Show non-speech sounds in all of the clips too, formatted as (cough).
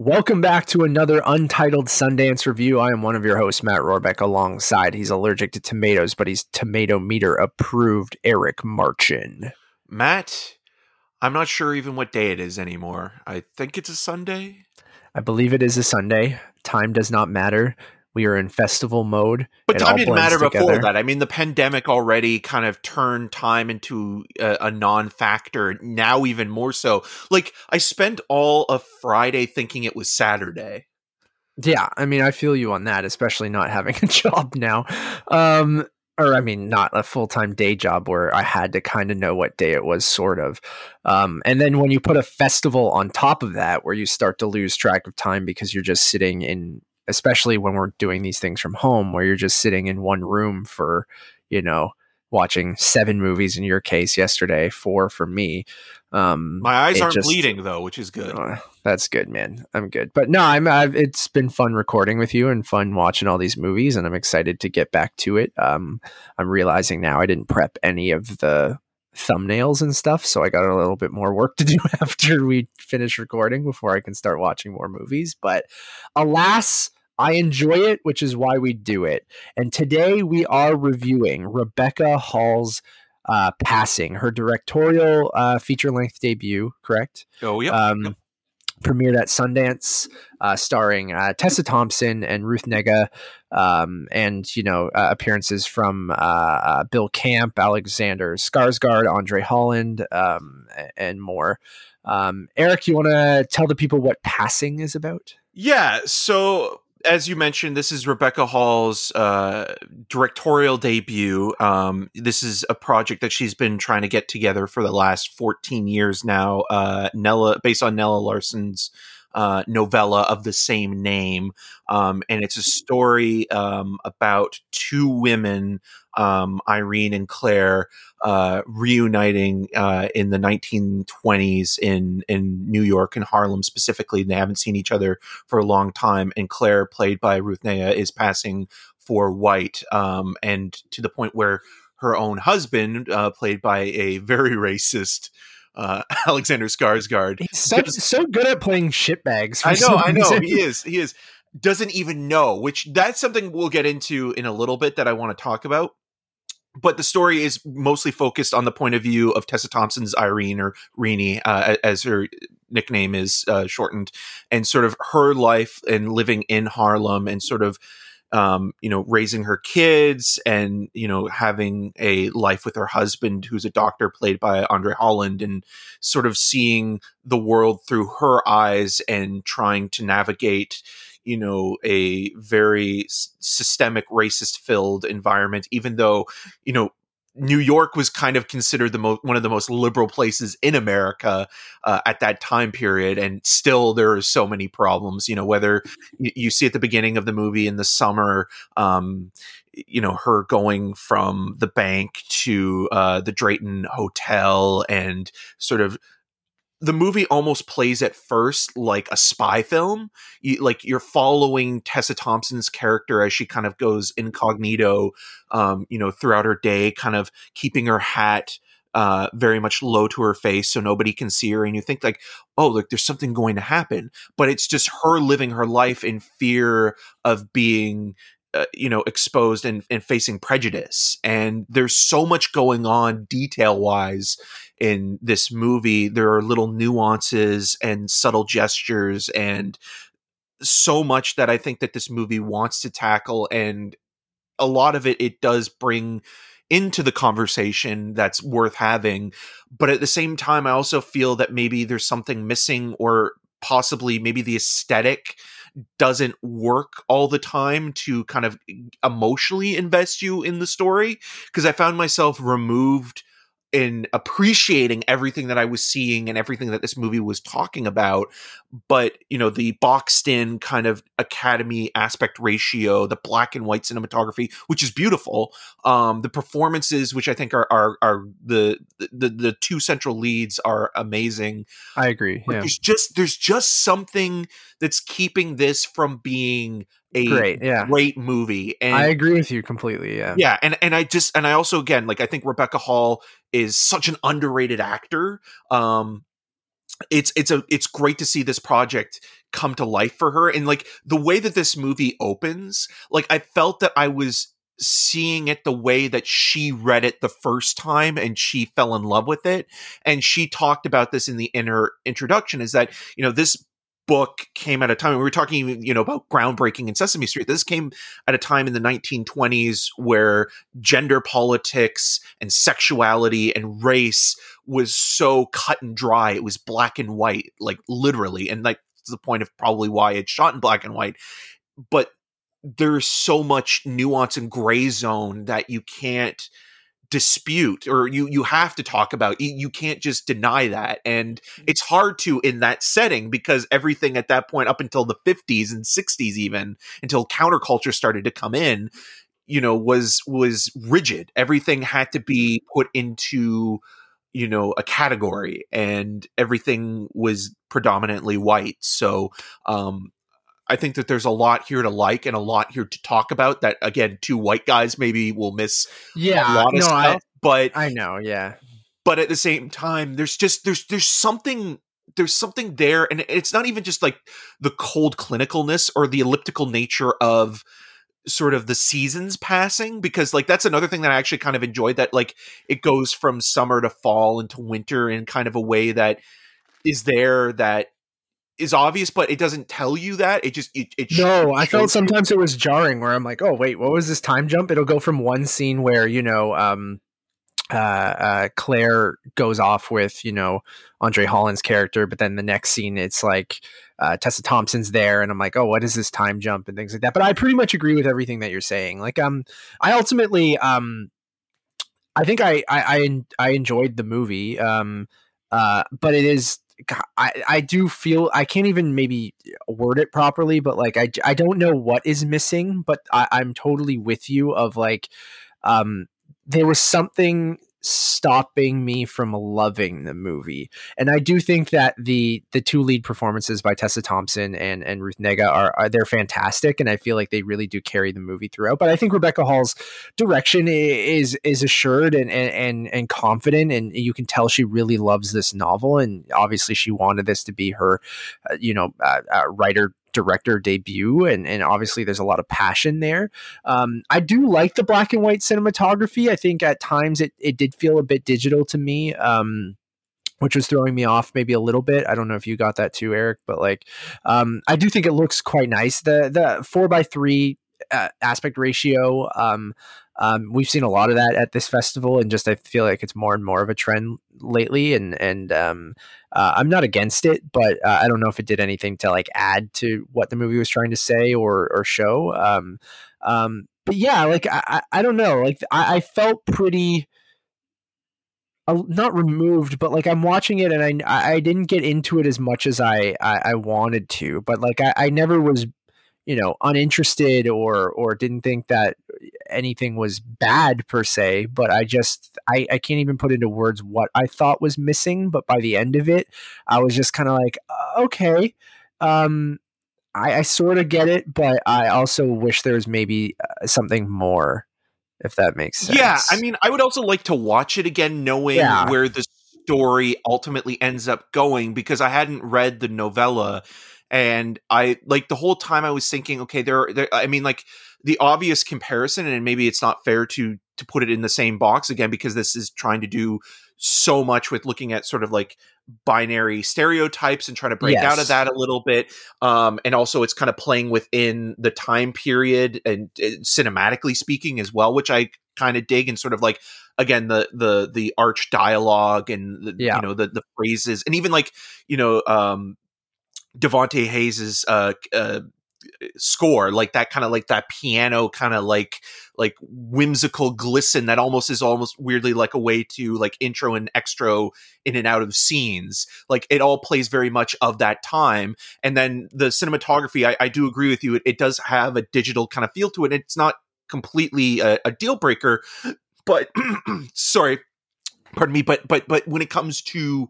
Welcome back to another Untitled Sundance review. I am one of your hosts, Matt Rohrbeck, alongside he's allergic to tomatoes, but he's tomato meter approved, Eric Marchin. Matt, I'm not sure even what day it is anymore. I think it's a Sunday. I believe it is a Sunday. Time does not matter. We are in festival mode. But time didn't matter before that. I mean, the pandemic already kind of turned time into a, a non-factor. Now, even more so. Like, I spent all of Friday thinking it was Saturday. Yeah, I mean, I feel you on that, especially not having (laughs) a job now. Um, or I mean, not a full time day job where I had to kind of know what day it was, sort of. Um, and then when you put a festival on top of that, where you start to lose track of time because you're just sitting in, especially when we're doing these things from home, where you're just sitting in one room for, you know, watching seven movies in your case yesterday, four for me. Um, My eyes aren't just- bleeding though, which is good. uh, that's good, man. I'm good. But no, I'm. I've, it's been fun recording with you and fun watching all these movies, and I'm excited to get back to it. Um, I'm realizing now I didn't prep any of the thumbnails and stuff, so I got a little bit more work to do (laughs) after we finish recording before I can start watching more movies. But alas. I enjoy it, which is why we do it. And today we are reviewing Rebecca Hall's uh, Passing, her directorial uh, feature length debut, correct? Oh, yep. um, premiered at Sundance, uh, starring uh, Tessa Thompson and Ruth Negga, um, and you know uh, appearances from uh, uh, Bill Camp, Alexander Skarsgård, Andre Holland, um, and more. Um, Eric, you want to tell the people what Passing is about? Yeah, so as you mentioned, this is Rebecca Hall's uh, directorial debut. Um, this is a project that she's been trying to get together for the last 14 years now. Uh, Nella, based on Nella Larsen's uh, novella of the same name, um, and it's a story um, about two women, um, Irene and Claire, uh, reuniting uh, in the 1920s in in New York and Harlem specifically. And they haven't seen each other for a long time, and Claire, played by Ruth Negga, is passing for white, um, and to the point where her own husband, uh, played by a very racist uh, (laughs) Alexander Skarsgård, He's so, so good at playing shitbags. I know, I know, he is, he is, doesn't even know. Which that's something we'll get into in a little bit that I want to talk about. But the story is mostly focused on the point of view of Tessa Thompson's Irene or Rini, uh, as her nickname is uh, shortened, and sort of her life and living in Harlem and sort of um, you know, raising her kids and, you know, having a life with her husband, who's a doctor played by Andre Holland, and sort of seeing the world through her eyes and trying to navigate, you know, a very s- systemic, racist filled environment, even though, you know, New York was kind of considered the most one of the most liberal places in America uh, at that time period, and still there are so many problems. You know, whether you, you see at the beginning of the movie in the summer, um, you know, her going from the bank to uh, the Drayton Hotel, and sort of the movie almost plays at first like a spy film. You, like you're following Tessa Thompson's character as she kind of goes incognito, um, you know, throughout her day, kind of keeping her hat uh, very much low to her face so nobody can see her. And you think like, oh, look, there's something going to happen, but it's just her living her life in fear of being. Uh, you know, exposed and, and facing prejudice. And there's so much going on detail wise in this movie. There are little nuances and subtle gestures and so much that I think that this movie wants to tackle. And a lot of it, it does bring into the conversation that's worth having. But at the same time, I also feel that maybe there's something missing or possibly maybe the aesthetic doesn't work all the time to kind of emotionally invest you in the story because I found myself removed in appreciating everything that I was seeing and everything that this movie was talking about. But, you know, the boxed in kind of academy aspect ratio, the black and white cinematography, which is beautiful. Um, the performances, which I think are are, are the, the the two central leads are amazing. I agree. Yeah. there's just there's just something that's keeping this from being a Great. Yeah. great movie. And I agree with you completely. Yeah. yeah, and and I just and I also again like I think Rebecca Hall is such an underrated actor. Um it's it's a it's great to see this project come to life for her and like the way that this movie opens like i felt that i was seeing it the way that she read it the first time and she fell in love with it and she talked about this in the inner introduction is that you know this book came at a time we were talking you know about groundbreaking in sesame street. This came at a time in the 1920s where gender politics and sexuality and race was so cut and dry. It was black and white like literally and like the point of probably why it's shot in black and white. But there's so much nuance and gray zone that you can't dispute or you you have to talk about you can't just deny that. And it's hard to in that setting because everything at that point up until the 50s and 60s even until counterculture started to come in you know was was rigid. Everything had to be put into you know a category and everything was predominantly white. So um I think that there's a lot here to like and a lot here to talk about that again two white guys maybe will miss yeah a lot of no, stuff I, but I know yeah. but at the same time there's just there's there's something there's something there and it's not even just like the cold clinicalness or the elliptical nature of sort of the seasons passing because like that's another thing that I actually kind of enjoyed that like it goes from summer to fall into winter in kind of a way that is there that is obvious, but it doesn't tell you that. It just it, it no. I felt sometimes it was jarring where I'm like, oh wait, what was this time jump? It'll go from one scene where you know, um, uh, uh, Claire goes off with you know Andre Holland's character, but then the next scene it's like uh, Tessa Thompson's there, and I'm like, oh, what is this time jump and things like that. But I pretty much agree with everything that you're saying. Like, um, I ultimately, um, I think I I I, I enjoyed the movie, um, uh, but it is I, I do feel I can't even maybe word it properly, but like I, I don't know what is missing, but I, I'm totally with you of like um there was something stopping me from loving the movie. And I do think that the the two lead performances by Tessa Thompson and and Ruth Negga are, are they're fantastic, and I feel like they really do carry the movie throughout. But I think Rebecca Hall's direction is is assured and and and confident, and you can tell she really loves this novel, and obviously she wanted this to be her, uh, you know, uh, uh, writer director debut and, and obviously there's a lot of passion there. Um, i do like the black and white cinematography. I think at times it, it did feel a bit digital to me um, which was throwing me off maybe a little bit. I don't know if you got that too eric but like um, i do think it looks quite nice. The the four by three uh, aspect ratio um, um, we've seen a lot of that at this festival, and just I feel like it's more and more of a trend lately. And and um, uh, I'm not against it, but uh, I don't know if it did anything to like add to what the movie was trying to say or or show. Um, um, but yeah, like I, I don't know, like I, I felt pretty uh, not removed, but like I'm watching it and I I didn't get into it as much as I I, I wanted to, but like I, I never was you know uninterested or or didn't think that anything was bad per se but i just i i can't even put into words what i thought was missing but by the end of it i was just kind of like uh, okay um i i sort of get it but i also wish there was maybe uh, something more if that makes sense yeah i mean i would also like to watch it again knowing yeah. where the story ultimately ends up going because i hadn't read the novella and I like the whole time I was thinking, okay, there, there I mean, like the obvious comparison, and maybe it's not fair to to put it in the same box again because this is trying to do so much with looking at sort of like binary stereotypes and trying to break yes. out of that a little bit um, and also it's kind of playing within the time period and uh, cinematically speaking as well which i kind of dig and sort of like again the the the arch dialogue and the, yeah. you know the the phrases and even like you know um Devonte Hynes's uh, uh, score, like that kind of like that piano kind of like like whimsical glisten that almost is almost weirdly like a way to like intro and extra in and out of scenes. Like it all plays very much of that time. And then the cinematography, I, I do agree with you. It, it, does have a digital kind of feel to it. It's not completely a, a deal breaker, but (clears throat) sorry, pardon me. But but but when it comes to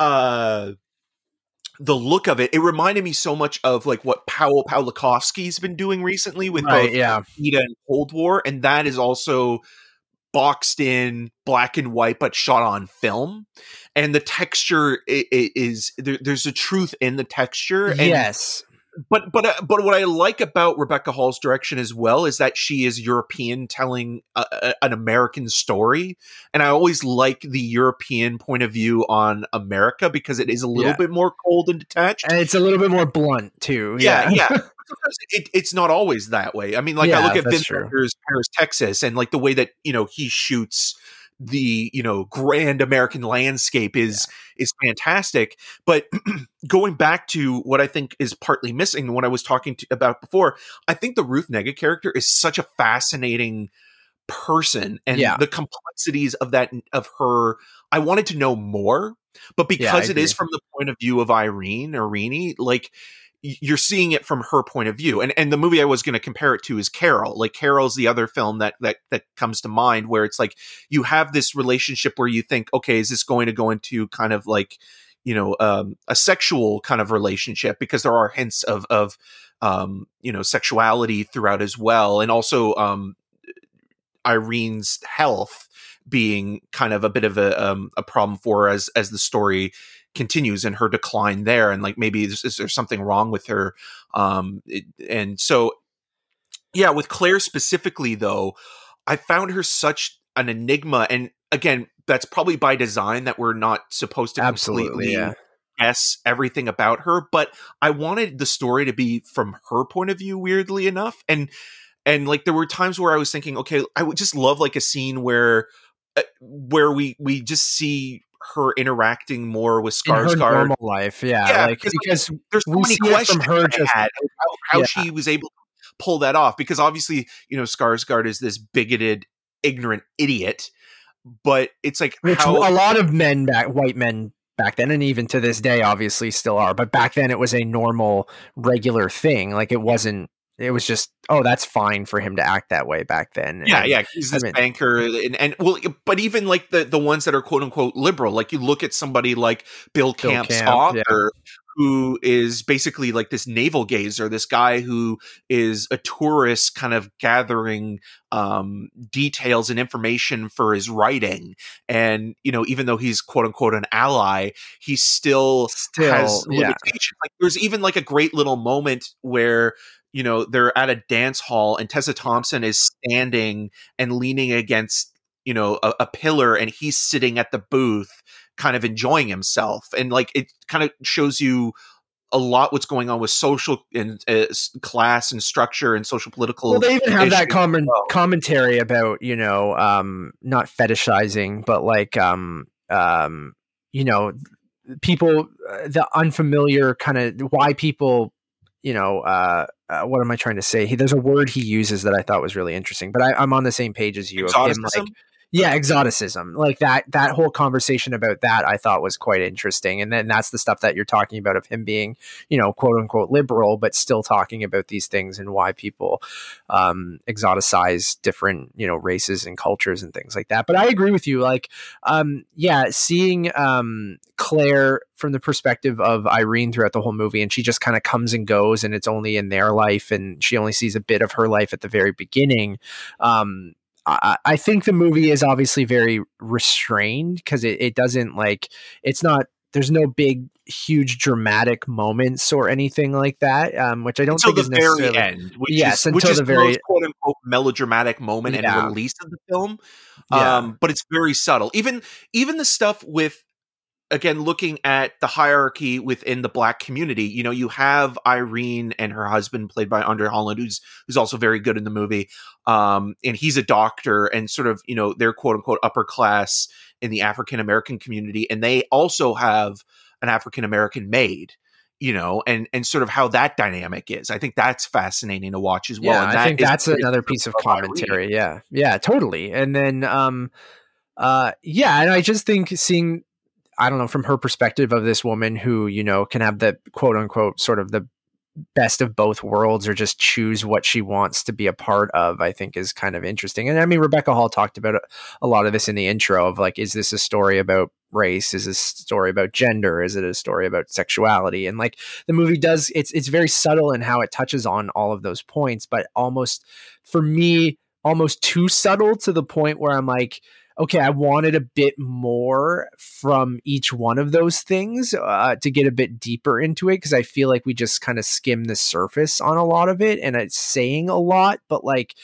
uh the look of it, it reminded me so much of like what Paweł Pawlikowski's been doing recently with right, both yeah. Ida and Cold War, and that is also boxed in black and white but shot on film and the texture is there, there's a truth in the texture and yes. But but uh, but what I like about Rebecca Hall's direction as well is that she is European telling a, a, an American story, and I always like the European point of view on America because it is a little Yeah. bit more cold and detached. And it's a little bit more blunt too. yeah, Yeah. yeah. (laughs) It, it's not always that way. I mean, like I look at Wim true. Paris, Texas, and like the way that you know he shoots the you know grand American landscape is is fantastic. But (clears throat) going back to what I think is partly missing, what I was talking to, about before, I think the Ruth Negga character is such a fascinating person, and Yeah. the complexities of that of her. I wanted to know more, but Yeah, because it is from the point of view of Irene Irene, like you're seeing it from her point of view. And and the movie i was going to compare it to is carol. Like carol's the other film that that that comes to mind where it's like you have this relationship where you think okay is this going to go into kind of like you know um a sexual kind of relationship? Because there are hints of of um you know sexuality throughout as well. And also um irene's health being kind of a bit of a um, a problem for her as as the story continues and her decline there and like maybe is, is there something wrong with her um it, and so yeah with claire specifically though i found her such an enigma and again that's probably by design that we're not supposed to Absolutely. completely Yeah. guess everything about her but i wanted the story to be from her point of view weirdly enough and and like there were times where i was thinking okay i would just love like a scene where uh, where we we just see her interacting more with Skarsgård. In her normal life. Yeah. Yeah, like because, like, There's so many it from questions her just- had how, how Yeah. she was able to pull that off because obviously you know Skarsgård is this bigoted, ignorant idiot, but it's like which how a lot of men back white men back then and even to this day obviously still are but back then it was a normal regular thing like it wasn't it was just oh that's fine for him to act that way back then yeah, And- yeah, he's I this mean- banker, and, and well, but even like the the ones that are quote unquote liberal, like you look at somebody like Bill Bill Camp's Camp, yeah. author, who is basically like this navel gazer, this guy who is a tourist, kind of gathering um, details and information for his writing, and you know, even though he's quote unquote an ally, he still still has yeah limitations. Like there's even like a great little moment where you know they're at a dance hall and Tessa Thompson is standing and leaning against you know a, a pillar and he's sitting at the booth kind of enjoying himself and like it kind of shows you a lot what's going on with social and uh, class and structure and social political well they even have that common well. commentary about you know um not fetishizing but like um um you know people uh, the unfamiliar kind of why people you know uh, uh what am i trying to say he, there's a word he uses that i thought was really interesting but I, i'm on the same page as you of him like Exoticism? Yeah exoticism. Like that that whole conversation about that i thought was quite interesting. And then that's the stuff that you're talking about of him being you know quote unquote liberal but still talking about these things and why people um exoticize different you know races and cultures and things like that. But i agree with you. Like um yeah seeing um claire from the perspective of irene throughout the whole movie and she just kind of comes and goes and it's only in their life and she only sees a bit of her life at the very beginning um I, I think the movie is obviously very restrained because it, it doesn't like it's not there's no big huge dramatic moments or anything like that um which i don't until think the is very end, which Yes, is which is the the very- most quote unquote melodramatic moment Yeah. and release of the film. Yeah. Um, but it's very subtle. Even even the stuff with again looking at the hierarchy within the black community. You know, you have Irene and her husband, played by Andre Holland, who's who's also very good in the movie. Um, and he's a doctor, and sort of you know they're quote unquote upper class in the African American community, and they also have an African American maid you know, and and sort of how that dynamic is. I think that's fascinating to watch as well. yeah, and I think that's another piece of from Irene. commentary. Yeah, yeah, totally. And then, um, uh, yeah, and I just think seeing, I don't know, from her perspective of this woman who you know can have the quote unquote sort of the best of both worlds or just choose what she wants to be a part of i think is kind of interesting. And i mean rebecca hall talked about a, lot of this in the intro of like is this a story about race? Is this a story about gender? Is it a story about sexuality? And like the movie does it's it's very subtle in how it touches on all of those points but almost for me almost too subtle to the point where I'm like, okay, I wanted a bit more from each one of those things uh, to get a bit deeper into it because I feel like we just kind of skim the surface on a lot of it and it's saying a lot, but like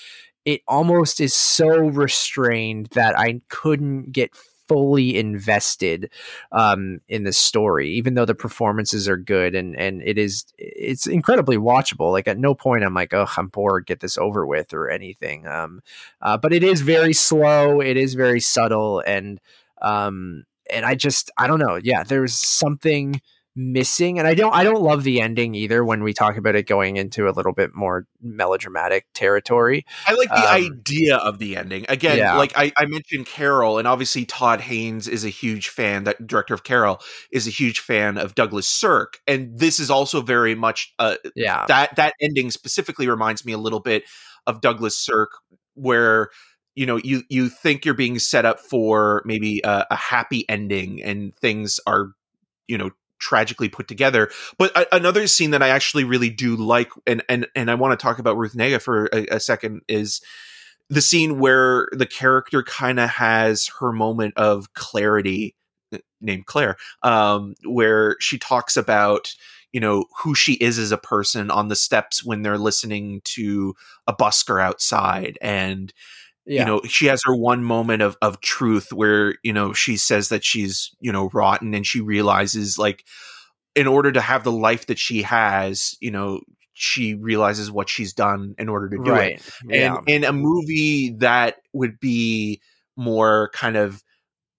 it almost is so restrained that I couldn't get fully invested um, in the story, even though the performances are good and and it is it's incredibly watchable. Like at no point I'm like, oh, I'm bored, get this over with or anything. Um, uh, but it is very slow. It is very subtle and um, and I just I don't know. Yeah, there's something missing and i don't i don't love the ending either when we talk about it going into a little bit more melodramatic territory. I like the um, idea of the ending. Again yeah. like I, I, mentioned carol and obviously todd haynes is a huge fan that director of carol is a huge fan of douglas sirk and this is also very much uh yeah. that that ending specifically reminds me a little bit of douglas sirk where you know you you think you're being set up for maybe a, a happy ending and things are you know tragically put together. But another scene that I actually really do like, and and and I want to talk about Ruth Negga for a, a second, is the scene where the character kind of has her moment of clarity, named Claire, um, where she talks about you know who she is as a person on the steps when they're listening to a busker outside and yeah. you know she has her one moment of of truth where you know she says that she's you know rotten and she realizes like in order to have the life that she has you know she realizes what she's done in order to do right. it yeah. and in a movie that would be more kind of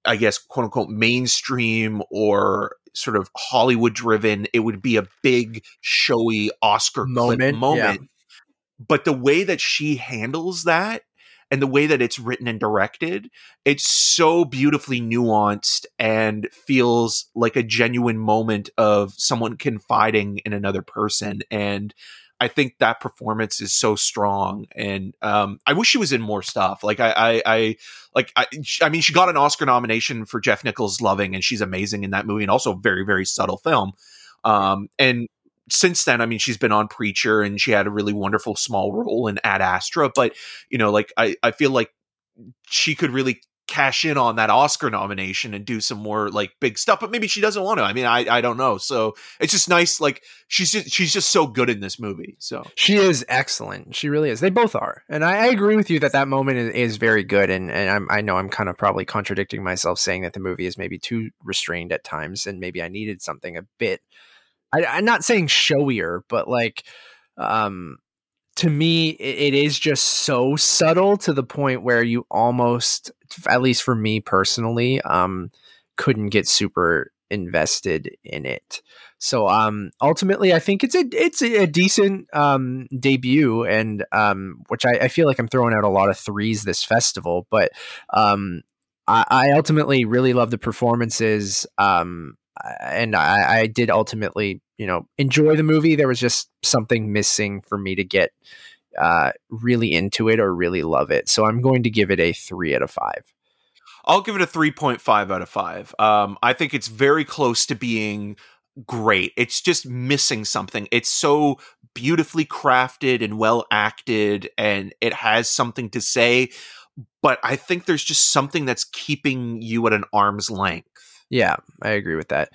i guess quote unquote mainstream or sort of hollywood driven it would be a big showy oscar moment moment yeah. but the way that she handles that and the way that it's written and directed, it's so beautifully nuanced and feels like a genuine moment of someone confiding in another person. And I think that performance is so strong, and um, I wish she was in more stuff. Like I, I, I like I, I, mean, she got an Oscar nomination for Jeff Nichols' Loving, and she's amazing in that movie, and also very, very subtle film. Um, and since then, I mean, she's been on Preacher and she had a really wonderful small role in Ad Astra. But, you know, like I, I feel like she could really cash in on that Oscar nomination and do some more like big stuff, but maybe she doesn't want to. I mean, I, I don't know. So it's just nice. Like she's just, she's just so good in this movie. So she is excellent. She really is. They both are. And I, I agree with you that that moment is, is very good. And, and I'm, I know I'm kind of probably contradicting myself saying that the movie is maybe too restrained at times. And maybe I needed something a bit I, I'm not saying showier, but like, um, to me, it, it is just so subtle to the point where you almost, at least for me personally, um, couldn't get super invested in it. So um ultimately I think it's a it's a, decent um debut and um which I, I feel like I'm throwing out a lot of threes this festival, but um I, I ultimately really love the performances. Um and I, I did ultimately, you know, enjoy the movie. There was just something missing for me to get uh, really into it or really love it. So I'm going to give it a three out of five. I'll give it a 3.5 out of 5. Um, I think it's very close to being great. It's just missing something. It's so beautifully crafted and well acted, and it has something to say. But I think there's just something that's keeping you at an arm's length. Yeah, I agree with that.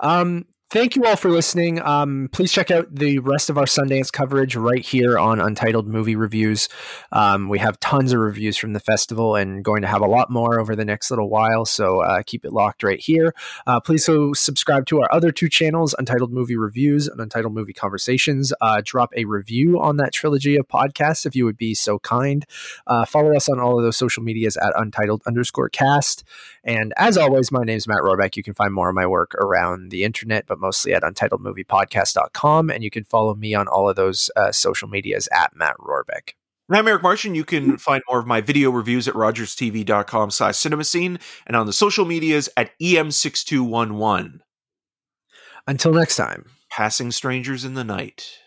Um, thank you all for listening. Um, please check out the rest of our Sundance coverage right here on Untitled Movie Reviews. Um, we have tons of reviews from the festival and going to have a lot more over the next little while. So uh, keep it locked right here. Uh, please so subscribe to our other two channels, Untitled Movie Reviews and Untitled Movie Conversations. Uh, drop a review on that trilogy of podcasts if you would be so kind. Uh, follow us on all of those social medias at Untitled underscore cast. And as always, my name is Matt Rohrbeck. You can find more of my work around the internet, but mostly at untitledmoviepodcast.com. And you can follow me on all of those uh, social medias at Matt Rohrbeck. And I'm Eric Martian. You can find more of my video reviews at rogerstv.com slash cinemascene and on the social medias at EM6211. Until next time. Passing strangers in the night.